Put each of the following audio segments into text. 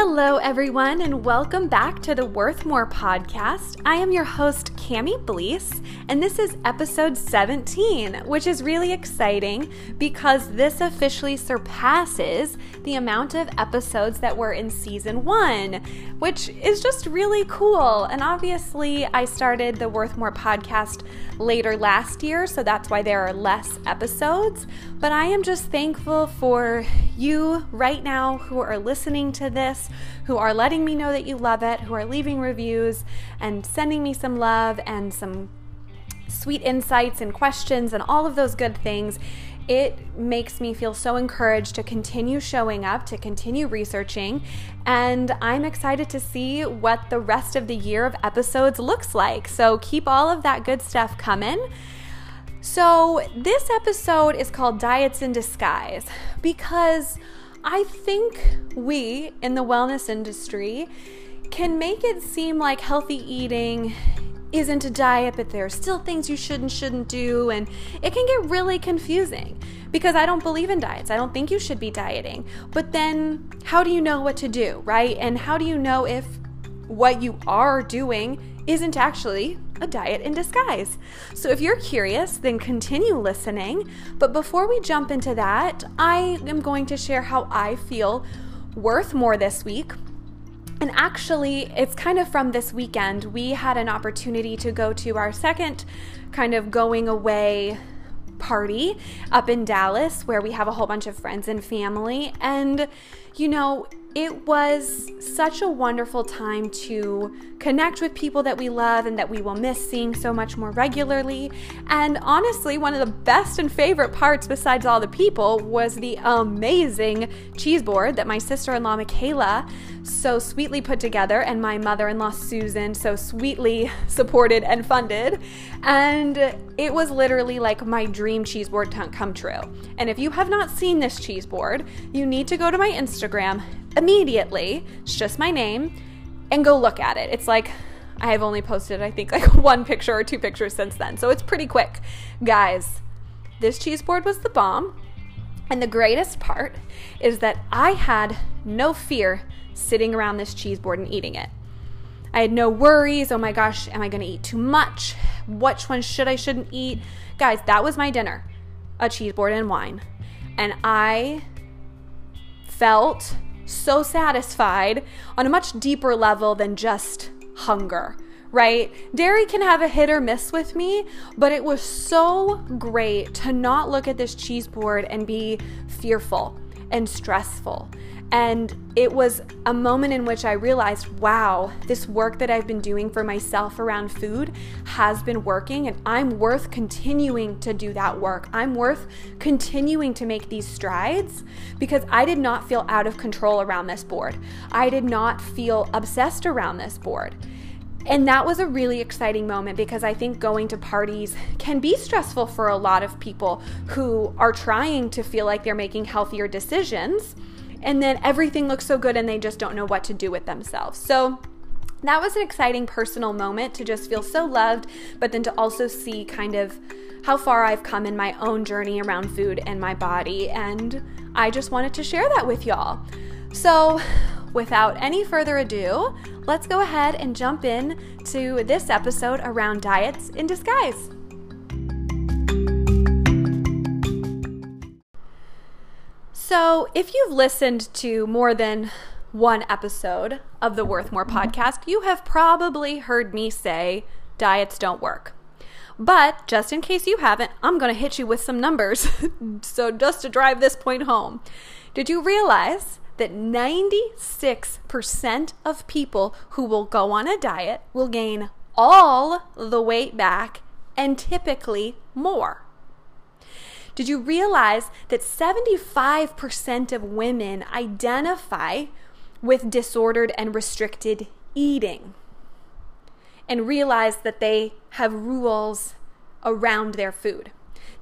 Hello, everyone, and welcome back to the Worth More podcast. I am your host, Cami Blease, and this is episode 17, which is really exciting because this officially surpasses the amount of episodes that were in season one, which is just really cool. And obviously, I started the Worth More podcast later last year, so that's why there are less episodes. But I am just thankful for you right now who are listening to this, who are letting me know that you love it, who are leaving reviews and sending me some love and some sweet insights and questions and all of those good things. It makes me feel so encouraged to continue showing up, to continue researching, and I'm excited to see what the rest of the year of episodes looks like. So keep all of that good stuff coming. So, this episode is called Diets in Disguise because I think we in the wellness industry can make it seem like healthy eating isn't a diet, but there are still things you should and shouldn't do. And it can get really confusing because I don't believe in diets. I don't think you should be dieting. But then, how do you know what to do, right? And how do you know if what you are doing isn't actually a diet in disguise. So if you're curious, then continue listening. But before we jump into that, I am going to share how I feel worth more this week and actually, it's kind of from this weekend. We had an opportunity to go to our second kind of going away party up in Dallas where we have a whole bunch of friends and family. And, you know, it was such a wonderful time to connect with people that we love and that we will miss seeing so much more regularly. And honestly, one of the best and favorite parts, besides all the people, was the amazing cheese board that my sister in law Michaela so sweetly put together and my mother in law Susan so sweetly supported and funded. And it was literally like my dream cheese board come true. And if you have not seen this cheese board, you need to go to my Instagram immediately. It's just my name and go look at it. It's like I have only posted, I think, like one picture or two pictures since then. So it's pretty quick. Guys, this cheese board was the bomb. And the greatest part is that I had no fear sitting around this cheese board and eating it. I had no worries. Oh my gosh, am I going to eat too much? Which one should I shouldn't eat? Guys, that was my dinner. A cheese board and wine. And I felt so satisfied on a much deeper level than just hunger, right? Dairy can have a hit or miss with me, but it was so great to not look at this cheese board and be fearful and stressful and it was a moment in which I realized, wow, this work that I've been doing for myself around food has been working, and I'm worth continuing to do that work. I'm worth continuing to make these strides because I did not feel out of control around this board. I did not feel obsessed around this board. And that was a really exciting moment because I think going to parties can be stressful for a lot of people who are trying to feel like they're making healthier decisions and then everything looks so good and they just don't know what to do with themselves. So, that was an exciting personal moment to just feel so loved, but then to also see kind of how far I've come in my own journey around food and my body. And I just wanted to share that with y'all. So, without any further ado, let's go ahead and jump in to this episode around diets in disguise. So, if you've listened to more than one episode of the Worth More mm-hmm. podcast, you have probably heard me say diets don't work. But just in case you haven't, I'm going to hit you with some numbers. so, just to drive this point home, did you realize that 96% of people who will go on a diet will gain all the weight back and typically more? Did you realize that 75% of women identify with disordered and restricted eating and realize that they have rules around their food?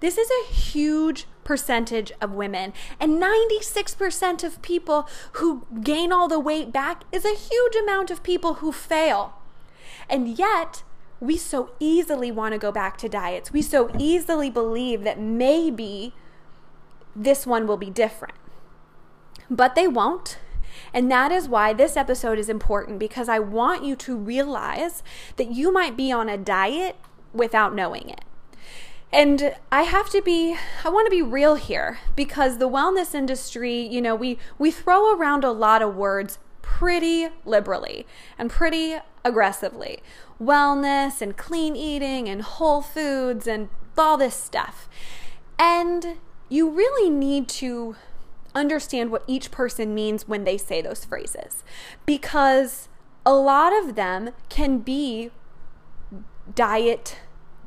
This is a huge percentage of women, and 96% of people who gain all the weight back is a huge amount of people who fail. And yet, we so easily want to go back to diets. We so easily believe that maybe this one will be different. But they won't. And that is why this episode is important because I want you to realize that you might be on a diet without knowing it. And I have to be I want to be real here because the wellness industry, you know, we we throw around a lot of words pretty liberally and pretty aggressively. Wellness and clean eating and whole foods and all this stuff. And you really need to understand what each person means when they say those phrases because a lot of them can be diet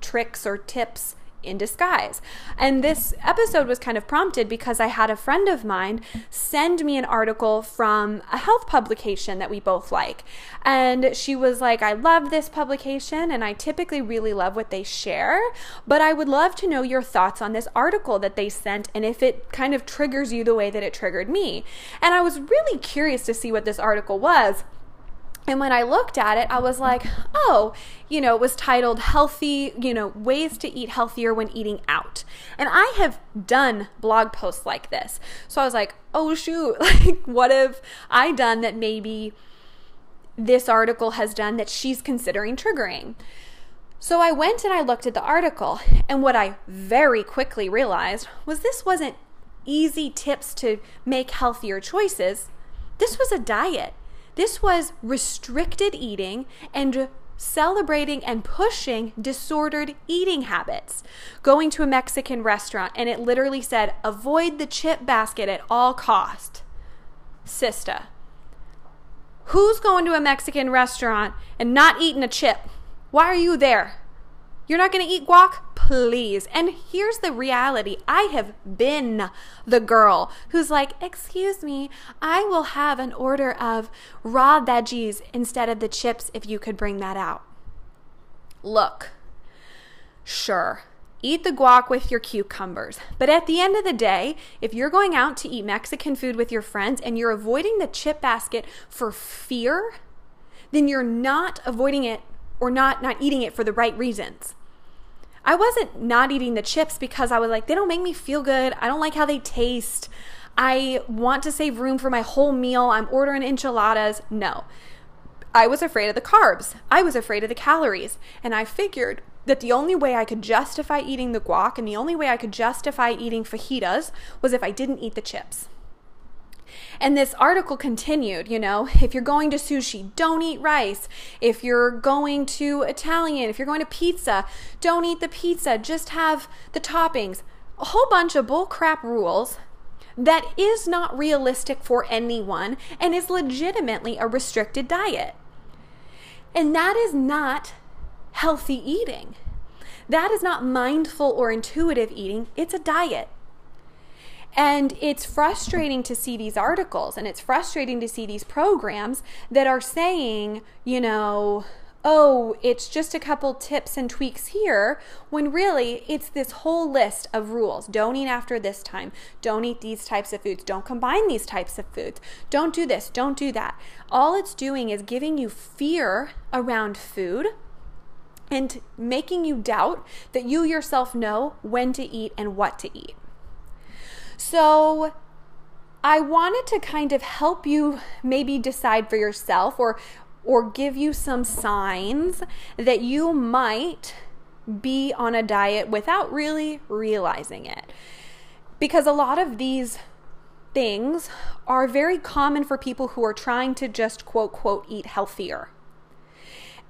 tricks or tips in disguise. And this episode was kind of prompted because I had a friend of mine send me an article from a health publication that we both like. And she was like, I love this publication and I typically really love what they share, but I would love to know your thoughts on this article that they sent and if it kind of triggers you the way that it triggered me. And I was really curious to see what this article was. And when I looked at it, I was like, oh, you know, it was titled Healthy, you know, Ways to Eat Healthier When Eating Out. And I have done blog posts like this. So I was like, oh, shoot, like, what have I done that maybe this article has done that she's considering triggering? So I went and I looked at the article, and what I very quickly realized was this wasn't easy tips to make healthier choices. This was a diet. This was restricted eating and celebrating and pushing disordered eating habits. Going to a Mexican restaurant and it literally said, avoid the chip basket at all cost. Sista. Who's going to a Mexican restaurant and not eating a chip? Why are you there? You're not going to eat guac? Please. And here's the reality I have been the girl who's like, Excuse me, I will have an order of raw veggies instead of the chips if you could bring that out. Look, sure, eat the guac with your cucumbers. But at the end of the day, if you're going out to eat Mexican food with your friends and you're avoiding the chip basket for fear, then you're not avoiding it or not not eating it for the right reasons. I wasn't not eating the chips because I was like, they don't make me feel good. I don't like how they taste. I want to save room for my whole meal. I'm ordering enchiladas. No. I was afraid of the carbs. I was afraid of the calories. And I figured that the only way I could justify eating the guac and the only way I could justify eating fajitas was if I didn't eat the chips. And this article continued, you know, if you're going to sushi, don't eat rice. If you're going to Italian, if you're going to pizza, don't eat the pizza, just have the toppings. A whole bunch of bullcrap rules that is not realistic for anyone and is legitimately a restricted diet. And that is not healthy eating. That is not mindful or intuitive eating, it's a diet. And it's frustrating to see these articles and it's frustrating to see these programs that are saying, you know, oh, it's just a couple tips and tweaks here, when really it's this whole list of rules. Don't eat after this time. Don't eat these types of foods. Don't combine these types of foods. Don't do this. Don't do that. All it's doing is giving you fear around food and making you doubt that you yourself know when to eat and what to eat. So I wanted to kind of help you maybe decide for yourself or or give you some signs that you might be on a diet without really realizing it. Because a lot of these things are very common for people who are trying to just quote quote eat healthier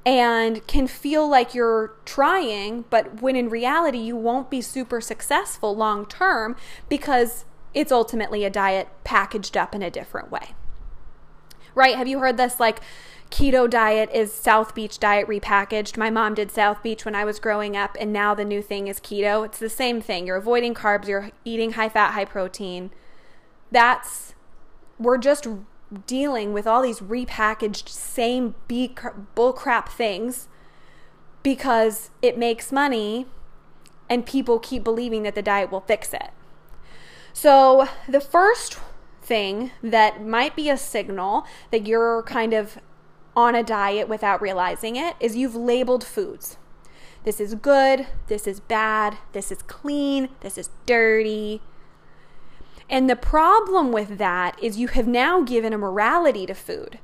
and can feel like you're trying, but when in reality, you won't be super successful long term because it's ultimately a diet packaged up in a different way. Right? Have you heard this? Like, keto diet is South Beach diet repackaged. My mom did South Beach when I was growing up, and now the new thing is keto. It's the same thing. You're avoiding carbs, you're eating high fat, high protein. That's, we're just dealing with all these repackaged same bullcrap things because it makes money and people keep believing that the diet will fix it. So, the first thing that might be a signal that you're kind of on a diet without realizing it is you've labeled foods. This is good, this is bad, this is clean, this is dirty. And the problem with that is you have now given a morality to food.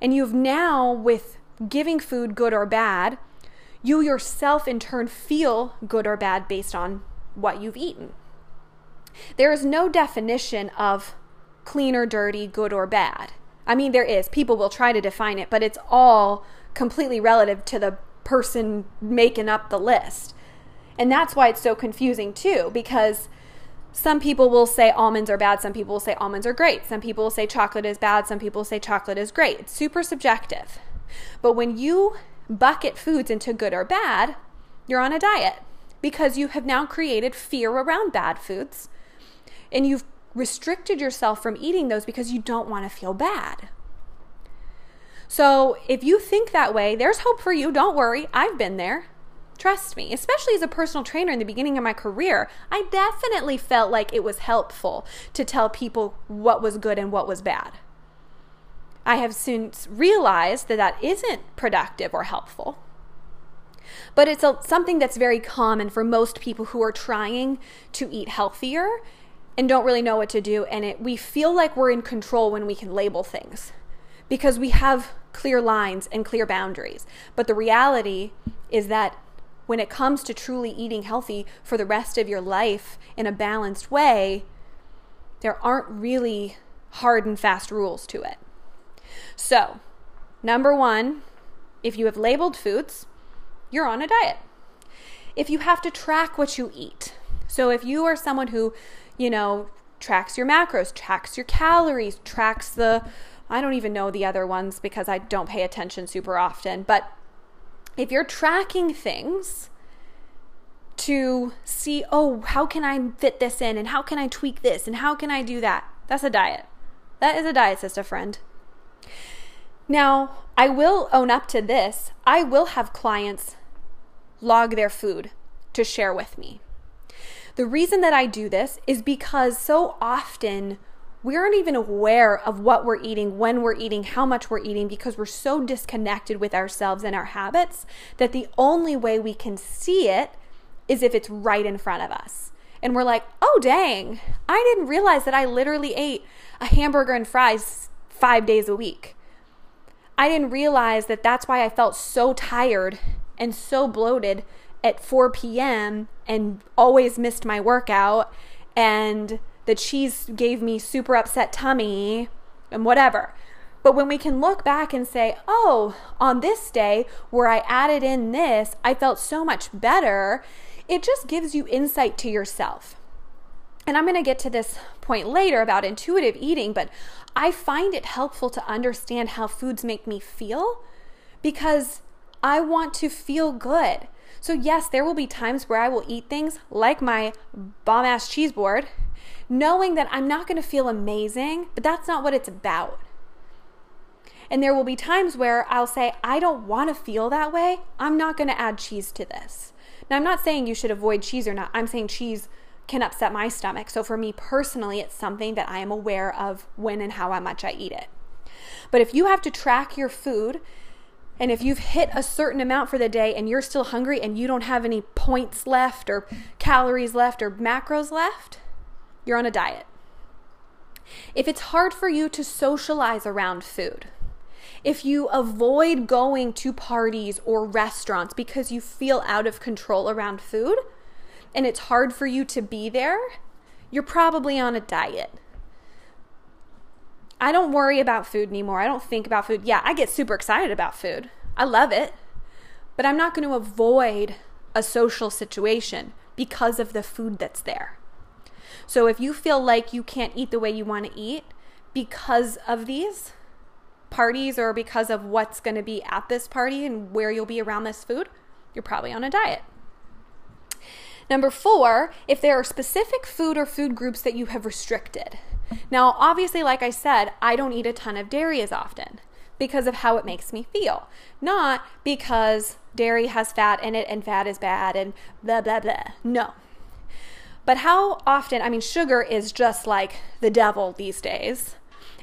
And you've now, with giving food good or bad, you yourself in turn feel good or bad based on what you've eaten. There is no definition of clean or dirty, good or bad. I mean, there is. People will try to define it, but it's all completely relative to the person making up the list. And that's why it's so confusing, too, because some people will say almonds are bad, some people will say almonds are great, some people will say chocolate is bad, some people say chocolate is great. It's super subjective. But when you bucket foods into good or bad, you're on a diet because you have now created fear around bad foods and you've restricted yourself from eating those because you don't want to feel bad. So, if you think that way, there's hope for you. Don't worry. I've been there. Trust me, especially as a personal trainer in the beginning of my career, I definitely felt like it was helpful to tell people what was good and what was bad. I have since realized that that isn't productive or helpful. But it's a, something that's very common for most people who are trying to eat healthier and don't really know what to do. And it, we feel like we're in control when we can label things because we have clear lines and clear boundaries. But the reality is that when it comes to truly eating healthy for the rest of your life in a balanced way, there aren't really hard and fast rules to it. So, number one, if you have labeled foods, you're on a diet. If you have to track what you eat, so if you are someone who you know, tracks your macros, tracks your calories, tracks the, I don't even know the other ones because I don't pay attention super often. But if you're tracking things to see, oh, how can I fit this in and how can I tweak this and how can I do that? That's a diet. That is a diet, sister friend. Now, I will own up to this. I will have clients log their food to share with me. The reason that I do this is because so often we aren't even aware of what we're eating, when we're eating, how much we're eating, because we're so disconnected with ourselves and our habits that the only way we can see it is if it's right in front of us. And we're like, oh, dang, I didn't realize that I literally ate a hamburger and fries five days a week. I didn't realize that that's why I felt so tired and so bloated at 4 p.m. and always missed my workout and the cheese gave me super upset tummy and whatever. But when we can look back and say, oh, on this day where I added in this, I felt so much better, it just gives you insight to yourself. And I'm going to get to this point later about intuitive eating, but I find it helpful to understand how foods make me feel because I want to feel good. So, yes, there will be times where I will eat things like my bomb ass cheese board, knowing that I'm not going to feel amazing, but that's not what it's about. And there will be times where I'll say, I don't want to feel that way. I'm not going to add cheese to this. Now, I'm not saying you should avoid cheese or not. I'm saying cheese can upset my stomach. So, for me personally, it's something that I am aware of when and how much I eat it. But if you have to track your food and if you've hit a certain amount for the day and you're still hungry and you don't have any points left or calories left or macros left, you're on a diet. If it's hard for you to socialize around food, if you avoid going to parties or restaurants because you feel out of control around food and it's hard for you to be there, you're probably on a diet. I don't worry about food anymore. I don't think about food. Yeah, I get super excited about food. I love it. But I'm not going to avoid a social situation because of the food that's there. So if you feel like you can't eat the way you want to eat because of these parties or because of what's going to be at this party and where you'll be around this food, you're probably on a diet. Number four, if there are specific food or food groups that you have restricted. Now, obviously, like I said, I don't eat a ton of dairy as often because of how it makes me feel, not because dairy has fat in it and fat is bad and blah, blah, blah. No. But how often, I mean, sugar is just like the devil these days.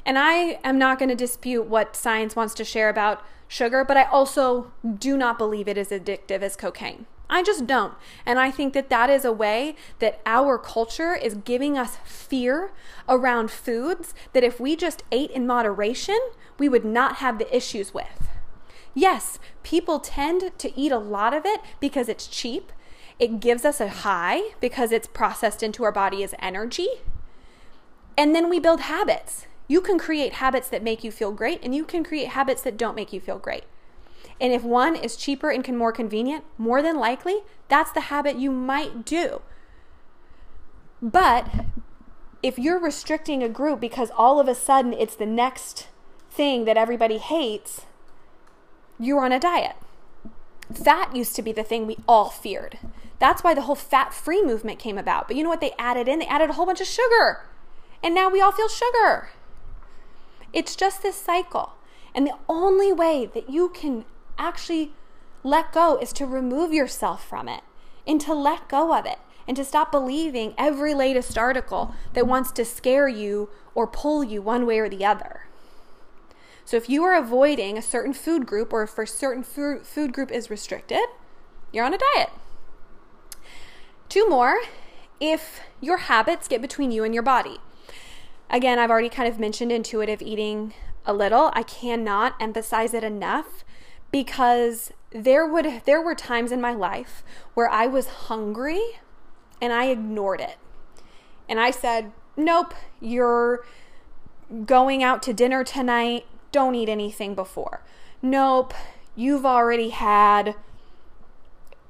And I am not going to dispute what science wants to share about sugar, but I also do not believe it is addictive as cocaine. I just don't. And I think that that is a way that our culture is giving us fear around foods that if we just ate in moderation, we would not have the issues with. Yes, people tend to eat a lot of it because it's cheap. It gives us a high because it's processed into our body as energy. And then we build habits. You can create habits that make you feel great, and you can create habits that don't make you feel great. And if one is cheaper and can more convenient, more than likely, that's the habit you might do. But if you're restricting a group because all of a sudden it's the next thing that everybody hates, you're on a diet. Fat used to be the thing we all feared. That's why the whole fat free movement came about. But you know what they added in? They added a whole bunch of sugar. And now we all feel sugar. It's just this cycle. And the only way that you can actually let go is to remove yourself from it and to let go of it and to stop believing every latest article that wants to scare you or pull you one way or the other. So if you are avoiding a certain food group or if a certain food group is restricted, you're on a diet. Two more, if your habits get between you and your body. Again, I've already kind of mentioned intuitive eating a little. I cannot emphasize it enough because there would there were times in my life where I was hungry and I ignored it. And I said, "Nope, you're going out to dinner tonight. Don't eat anything before." "Nope, you've already had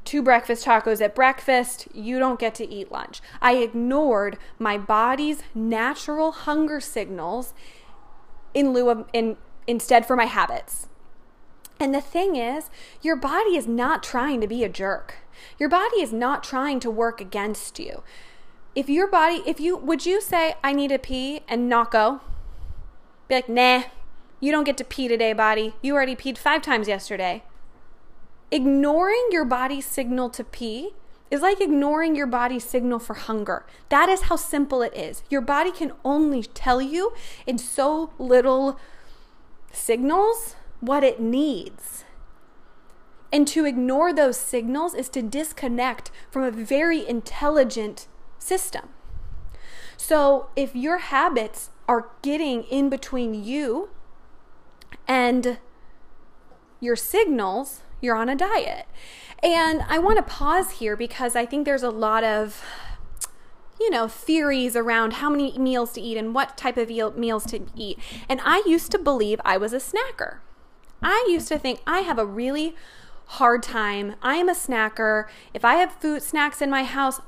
two breakfast tacos at breakfast. You don't get to eat lunch." I ignored my body's natural hunger signals in lieu of in instead for my habits. And the thing is, your body is not trying to be a jerk. Your body is not trying to work against you. If your body, if you, would you say, I need to pee and not go? Be like, nah, you don't get to pee today, body. You already peed five times yesterday. Ignoring your body's signal to pee is like ignoring your body's signal for hunger. That is how simple it is. Your body can only tell you in so little signals what it needs. And to ignore those signals is to disconnect from a very intelligent system. So if your habits are getting in between you and your signals, you're on a diet. And I want to pause here because I think there's a lot of you know, theories around how many meals to eat and what type of meals to eat. And I used to believe I was a snacker. I used to think I have a really hard time. I am a snacker. If I have food snacks in my house,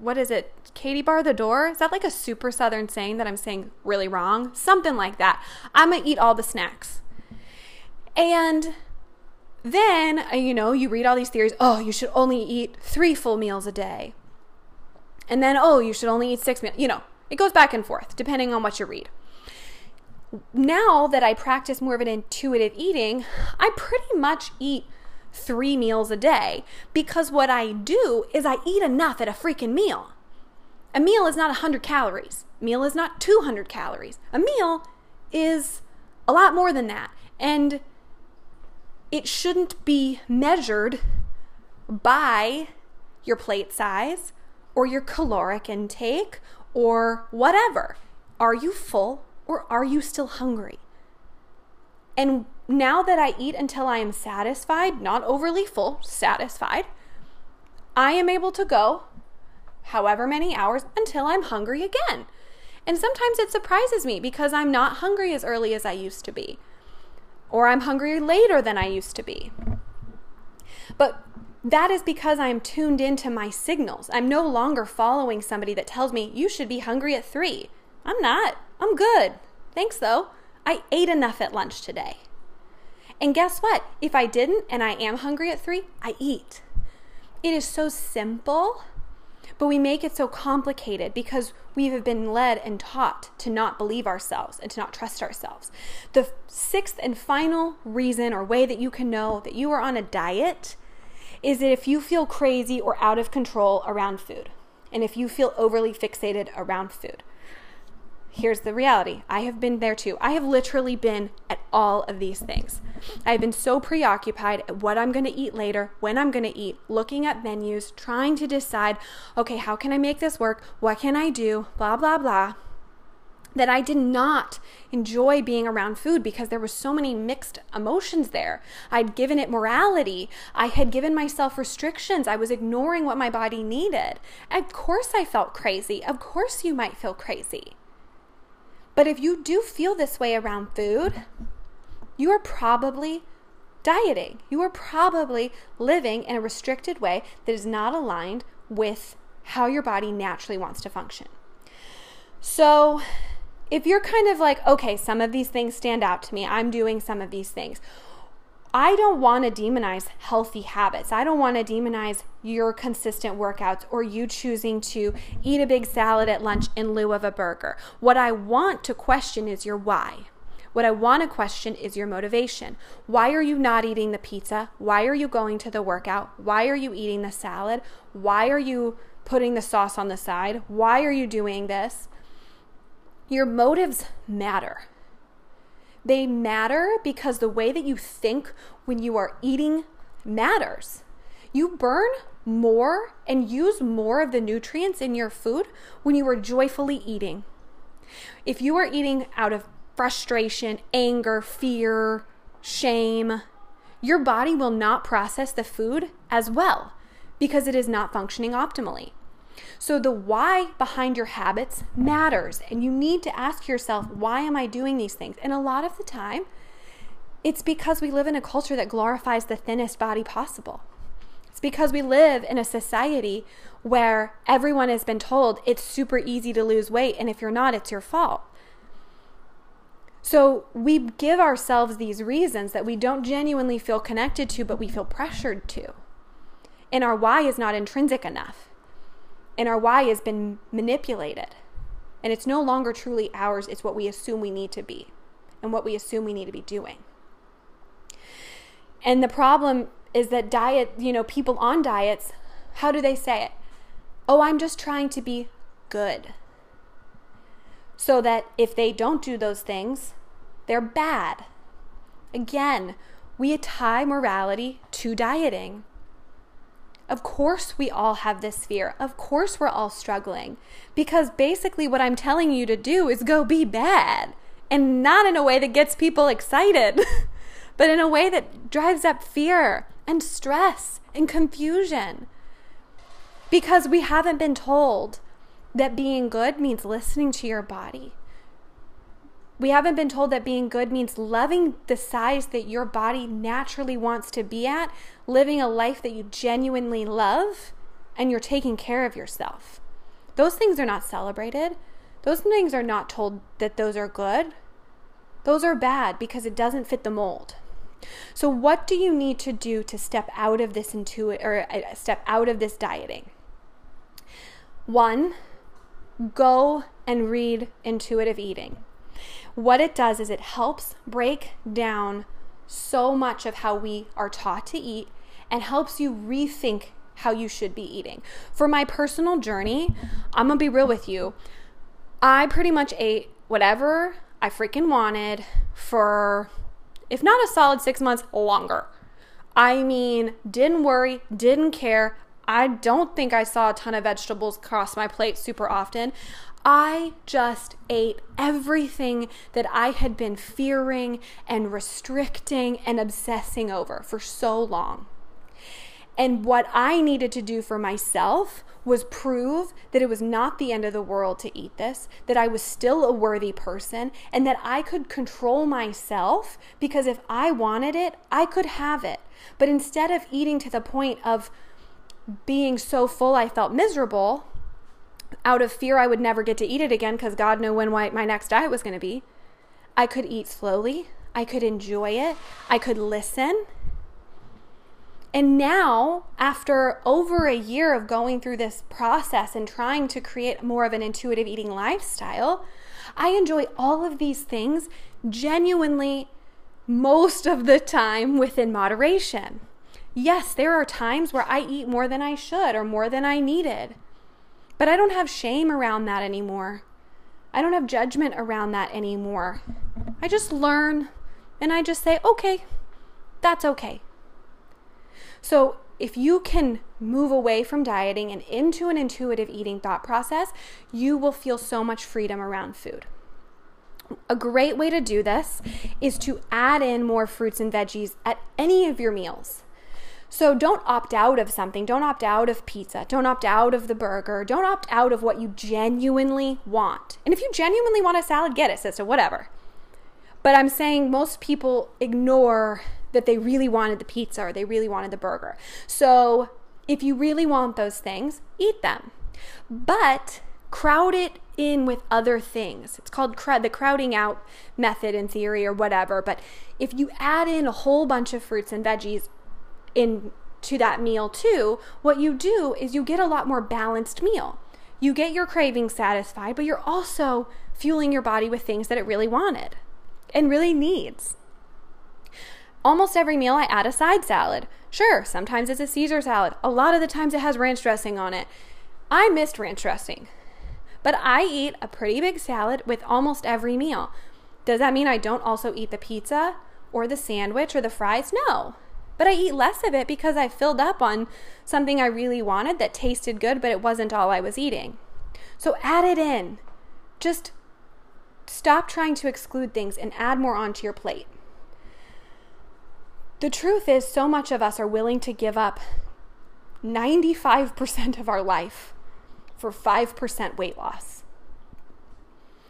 what is it? Katie bar the door? Is that like a super southern saying that I'm saying really wrong? Something like that. I'm going to eat all the snacks. And then, uh, you know, you read all these theories. Oh, you should only eat three full meals a day. And then, oh, you should only eat six meals. You know, it goes back and forth depending on what you read now that I practice more of an intuitive eating, I pretty much eat three meals a day because what I do is I eat enough at a freaking meal. A meal is not 100 calories. A meal is not 200 calories. A meal is a lot more than that. And it shouldn't be measured by your plate size or your caloric intake or whatever. Are you full or are you still hungry? And now that I eat until I am satisfied, not overly full, satisfied, I am able to go however many hours until I'm hungry again. And sometimes it surprises me because I'm not hungry as early as I used to be, or I'm hungry later than I used to be. But that is because I'm tuned into my signals. I'm no longer following somebody that tells me you should be hungry at three. I'm not. I'm good. Thanks, though. I ate enough at lunch today. And guess what? If I didn't and I am hungry at three, I eat. It is so simple, but we make it so complicated because we have been led and taught to not believe ourselves and to not trust ourselves. The sixth and final reason or way that you can know that you are on a diet is that if you feel crazy or out of control around food, and if you feel overly fixated around food. Here's the reality I have been there too. I have literally been at all of these things. I've been so preoccupied at what I'm going to eat later, when I'm going to eat, looking at menus, trying to decide, okay, how can I make this work? What can I do? Blah, blah, blah. That I did not enjoy being around food because there were so many mixed emotions there. I'd given it morality. I had given myself restrictions. I was ignoring what my body needed. Of course, I felt crazy. Of course, you might feel crazy. But if you do feel this way around food, you are probably dieting. You are probably living in a restricted way that is not aligned with how your body naturally wants to function. So, if you're kind of like, okay, some of these things stand out to me, I'm doing some of these things. I don't want to demonize healthy habits. I don't want to demonize your consistent workouts or you choosing to eat a big salad at lunch in lieu of a burger. What I want to question is your why. What I want to question is your motivation. Why are you not eating the pizza? Why are you going to the workout? Why are you eating the salad? Why are you putting the sauce on the side? Why are you doing this? Your motives matter. They matter because the way that you think when you are eating matters. You burn more and use more of the nutrients in your food when you are joyfully eating. If you are eating out of frustration, anger, fear, shame, your body will not process the food as well because it is not functioning optimally. So, the why behind your habits matters, and you need to ask yourself, why am I doing these things? And a lot of the time, it's because we live in a culture that glorifies the thinnest body possible. It's because we live in a society where everyone has been told it's super easy to lose weight, and if you're not, it's your fault. So we give ourselves these reasons that we don't genuinely feel connected to, but we feel pressured to. And our why is not intrinsic enough and our why has been manipulated. And it's no longer truly ours, it's what we assume we need to be and what we assume we need to be doing. And the problem is that diet, you know, people on diets, how do they say it? Oh, I'm just trying to be good. So that if they don't do those things, they're bad. Again, we tie morality to dieting. Of course, we all have this fear. Of course, we're all struggling. Because basically, what I'm telling you to do is go be bad. And not in a way that gets people excited, but in a way that drives up fear and stress and confusion. Because we haven't been told that being good means listening to your body, we haven't been told that being good means loving the size that your body naturally wants to be at, living a life that you genuinely love, and you're taking care of yourself. Those things are not celebrated. Those things are not told that those are good. Those are bad because it doesn't fit the mold. So, what do you need to do to step out of this intuit or uh, step out of this dieting? One, go and read intuitive eating. What it does is it helps break down so much of how we are taught to eat and helps you rethink how you should be eating. For my personal journey, I'm gonna be real with you. I pretty much ate whatever I freaking wanted for, if not a solid six months, longer. I mean, didn't worry, didn't care. I don't think I saw a ton of vegetables cross my plate super often. I just ate everything that I had been fearing and restricting and obsessing over for so long. And what I needed to do for myself was prove that it was not the end of the world to eat this, that I was still a worthy person, and that I could control myself because if I wanted it, I could have it. But instead of eating to the point of being so full I felt miserable, out of fear I would never get to eat it again because God knew when my next diet was going to be. I could eat slowly. I could enjoy it. I could listen. And now, after over a year of going through this process and trying to create more of an intuitive eating lifestyle, I enjoy all of these things genuinely most of the time within moderation. Yes, there are times where I eat more than I should or more than I needed. But I don't have shame around that anymore. I don't have judgment around that anymore. I just learn and I just say, okay, that's okay. So if you can move away from dieting and into an intuitive eating thought process, you will feel so much freedom around food. A great way to do this is to add in more fruits and veggies at any of your meals. So don't opt out of something. Don't opt out of pizza. Don't opt out of the burger. Don't opt out of what you genuinely want. And if you genuinely want a salad, get it, sister, whatever. But I'm saying most people ignore that they really wanted the pizza or they really wanted the burger. So if you really want those things, eat them. But crowd it in with other things. It's called the crowding out method in theory or whatever. But if you add in a whole bunch of fruits and veggies in to that meal too, what you do is you get a lot more balanced meal. You get your cravings satisfied, but you're also fueling your body with things that it really wanted and really needs. Almost every meal I add a side salad. Sure, sometimes it's a Caesar salad. A lot of the times it has ranch dressing on it. I missed ranch dressing. But I eat a pretty big salad with almost every meal. Does that mean I don't also eat the pizza or the sandwich or the fries? No. But I eat less of it because I filled up on something I really wanted that tasted good, but it wasn't all I was eating. So add it in. Just stop trying to exclude things and add more onto your plate. The truth is, so much of us are willing to give up 95% of our life for 5% weight loss.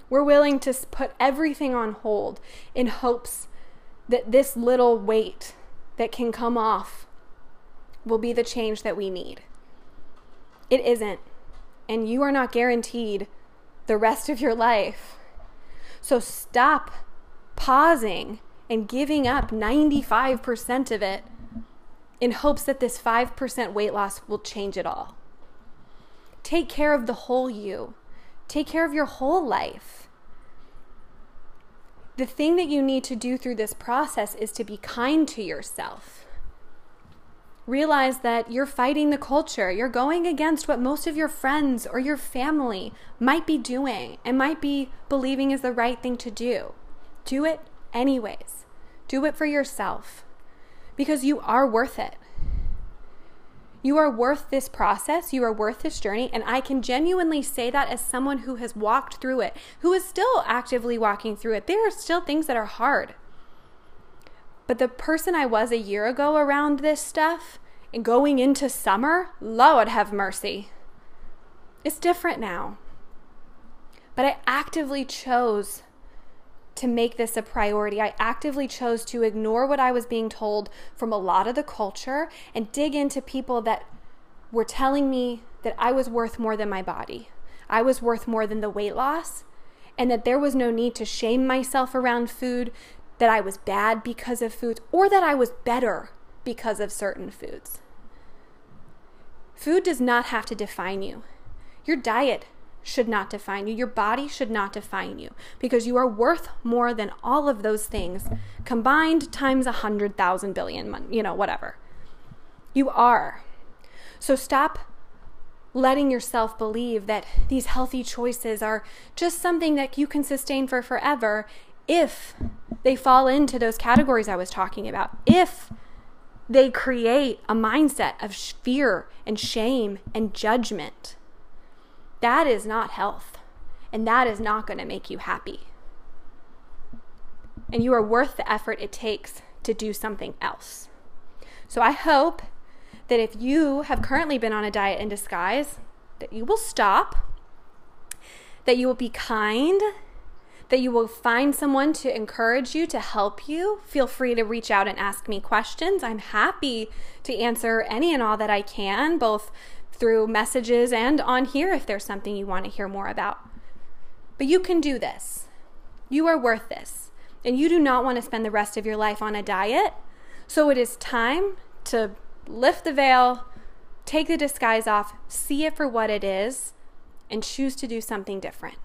We're willing to put everything on hold in hopes that this little weight that can come off will be the change that we need. It isn't. And you are not guaranteed the rest of your life. So stop pausing and giving up 95% of it in hopes that this 5% weight loss will change it all. Take care of the whole you. Take care of your whole life. The thing that you need to do through this process is to be kind to yourself. Realize that you're fighting the culture. You're going against what most of your friends or your family might be doing and might be believing is the right thing to do. Do it anyways. Do it for yourself because you are worth it. You are worth this process. You are worth this journey. And I can genuinely say that as someone who has walked through it, who is still actively walking through it. There are still things that are hard. But the person I was a year ago around this stuff and going into summer, Lord have mercy. It's different now. But I actively chose to make this a priority. I actively chose to ignore what I was being told from a lot of the culture and dig into people that were telling me that I was worth more than my body. I was worth more than the weight loss, and that there was no need to shame myself around food, that I was bad because of foods, or that I was better because of certain foods. Food does not have to define you. Your diet should not define you. Your body should not define you because you are worth more than all of those things combined times a hundred thousand billion, you know, whatever. You are. So stop letting yourself believe that these healthy choices are just something that you can sustain for forever if they fall into those categories I was talking about. If they create a mindset of fear and shame and judgment. That is not health. And that is not going to make you happy. And you are worth the effort it takes to do something else. So I hope that if you have currently been on a diet in disguise, that you will stop, that you will be kind, that you will find someone to encourage you, to help you. Feel free to reach out and ask me questions. I'm happy to answer any and all that I can, both through messages and on here if there's something you want to hear more about. But you can do this. You are worth this. And you do not want to spend the rest of your life on a diet. So it is time to lift the veil, take the disguise off, see it for what it is, and choose to do something different.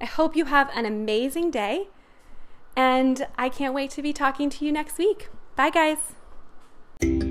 I hope you have an amazing day, and I can't wait to be talking to you next week. Bye, guys.